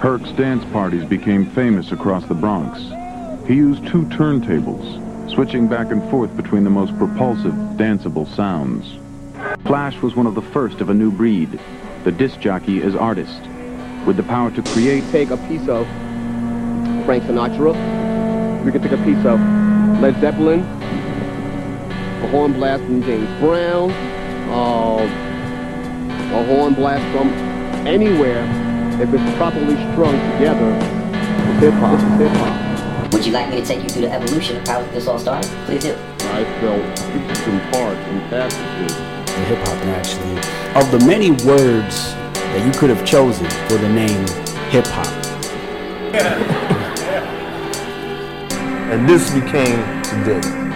Herc's dance parties became famous across the Bronx. He used two turntables, switching back and forth between the most propulsive, danceable sounds. Flash was one of the first of a new breed, the disc jockey as artist, with the power to create... Take a piece of Frank Sinatra. We could take a piece of Led Zeppelin, a horn blast from James Brown, uh, a horn blast from anywhere if it's properly strung together, it's hip hop. It's hip hop. Would you like me to take you through the evolution of how this all started? Please do. I felt pieces and parts and passages. The hip hop naturally. Of the many words that you could have chosen for the name hip hop. and this became today.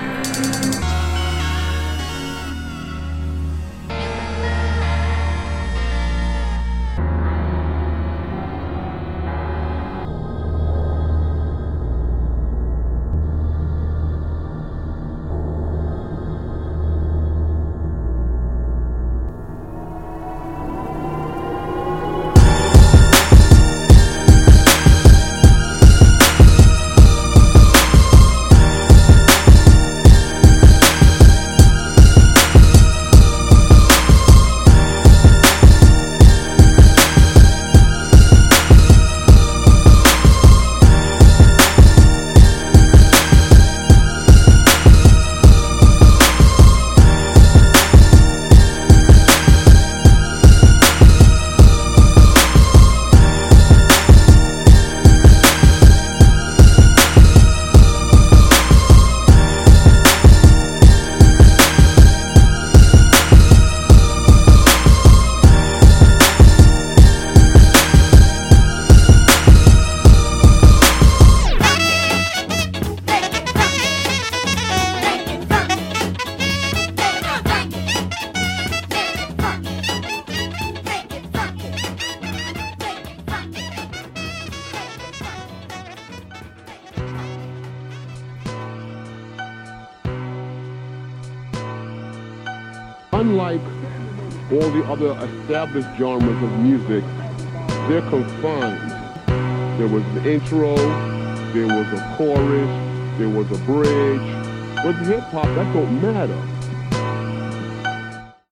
Unlike all the other established genres of music, they're confined. There was an intro, there was a chorus, there was a bridge. With hip hop, that don't matter.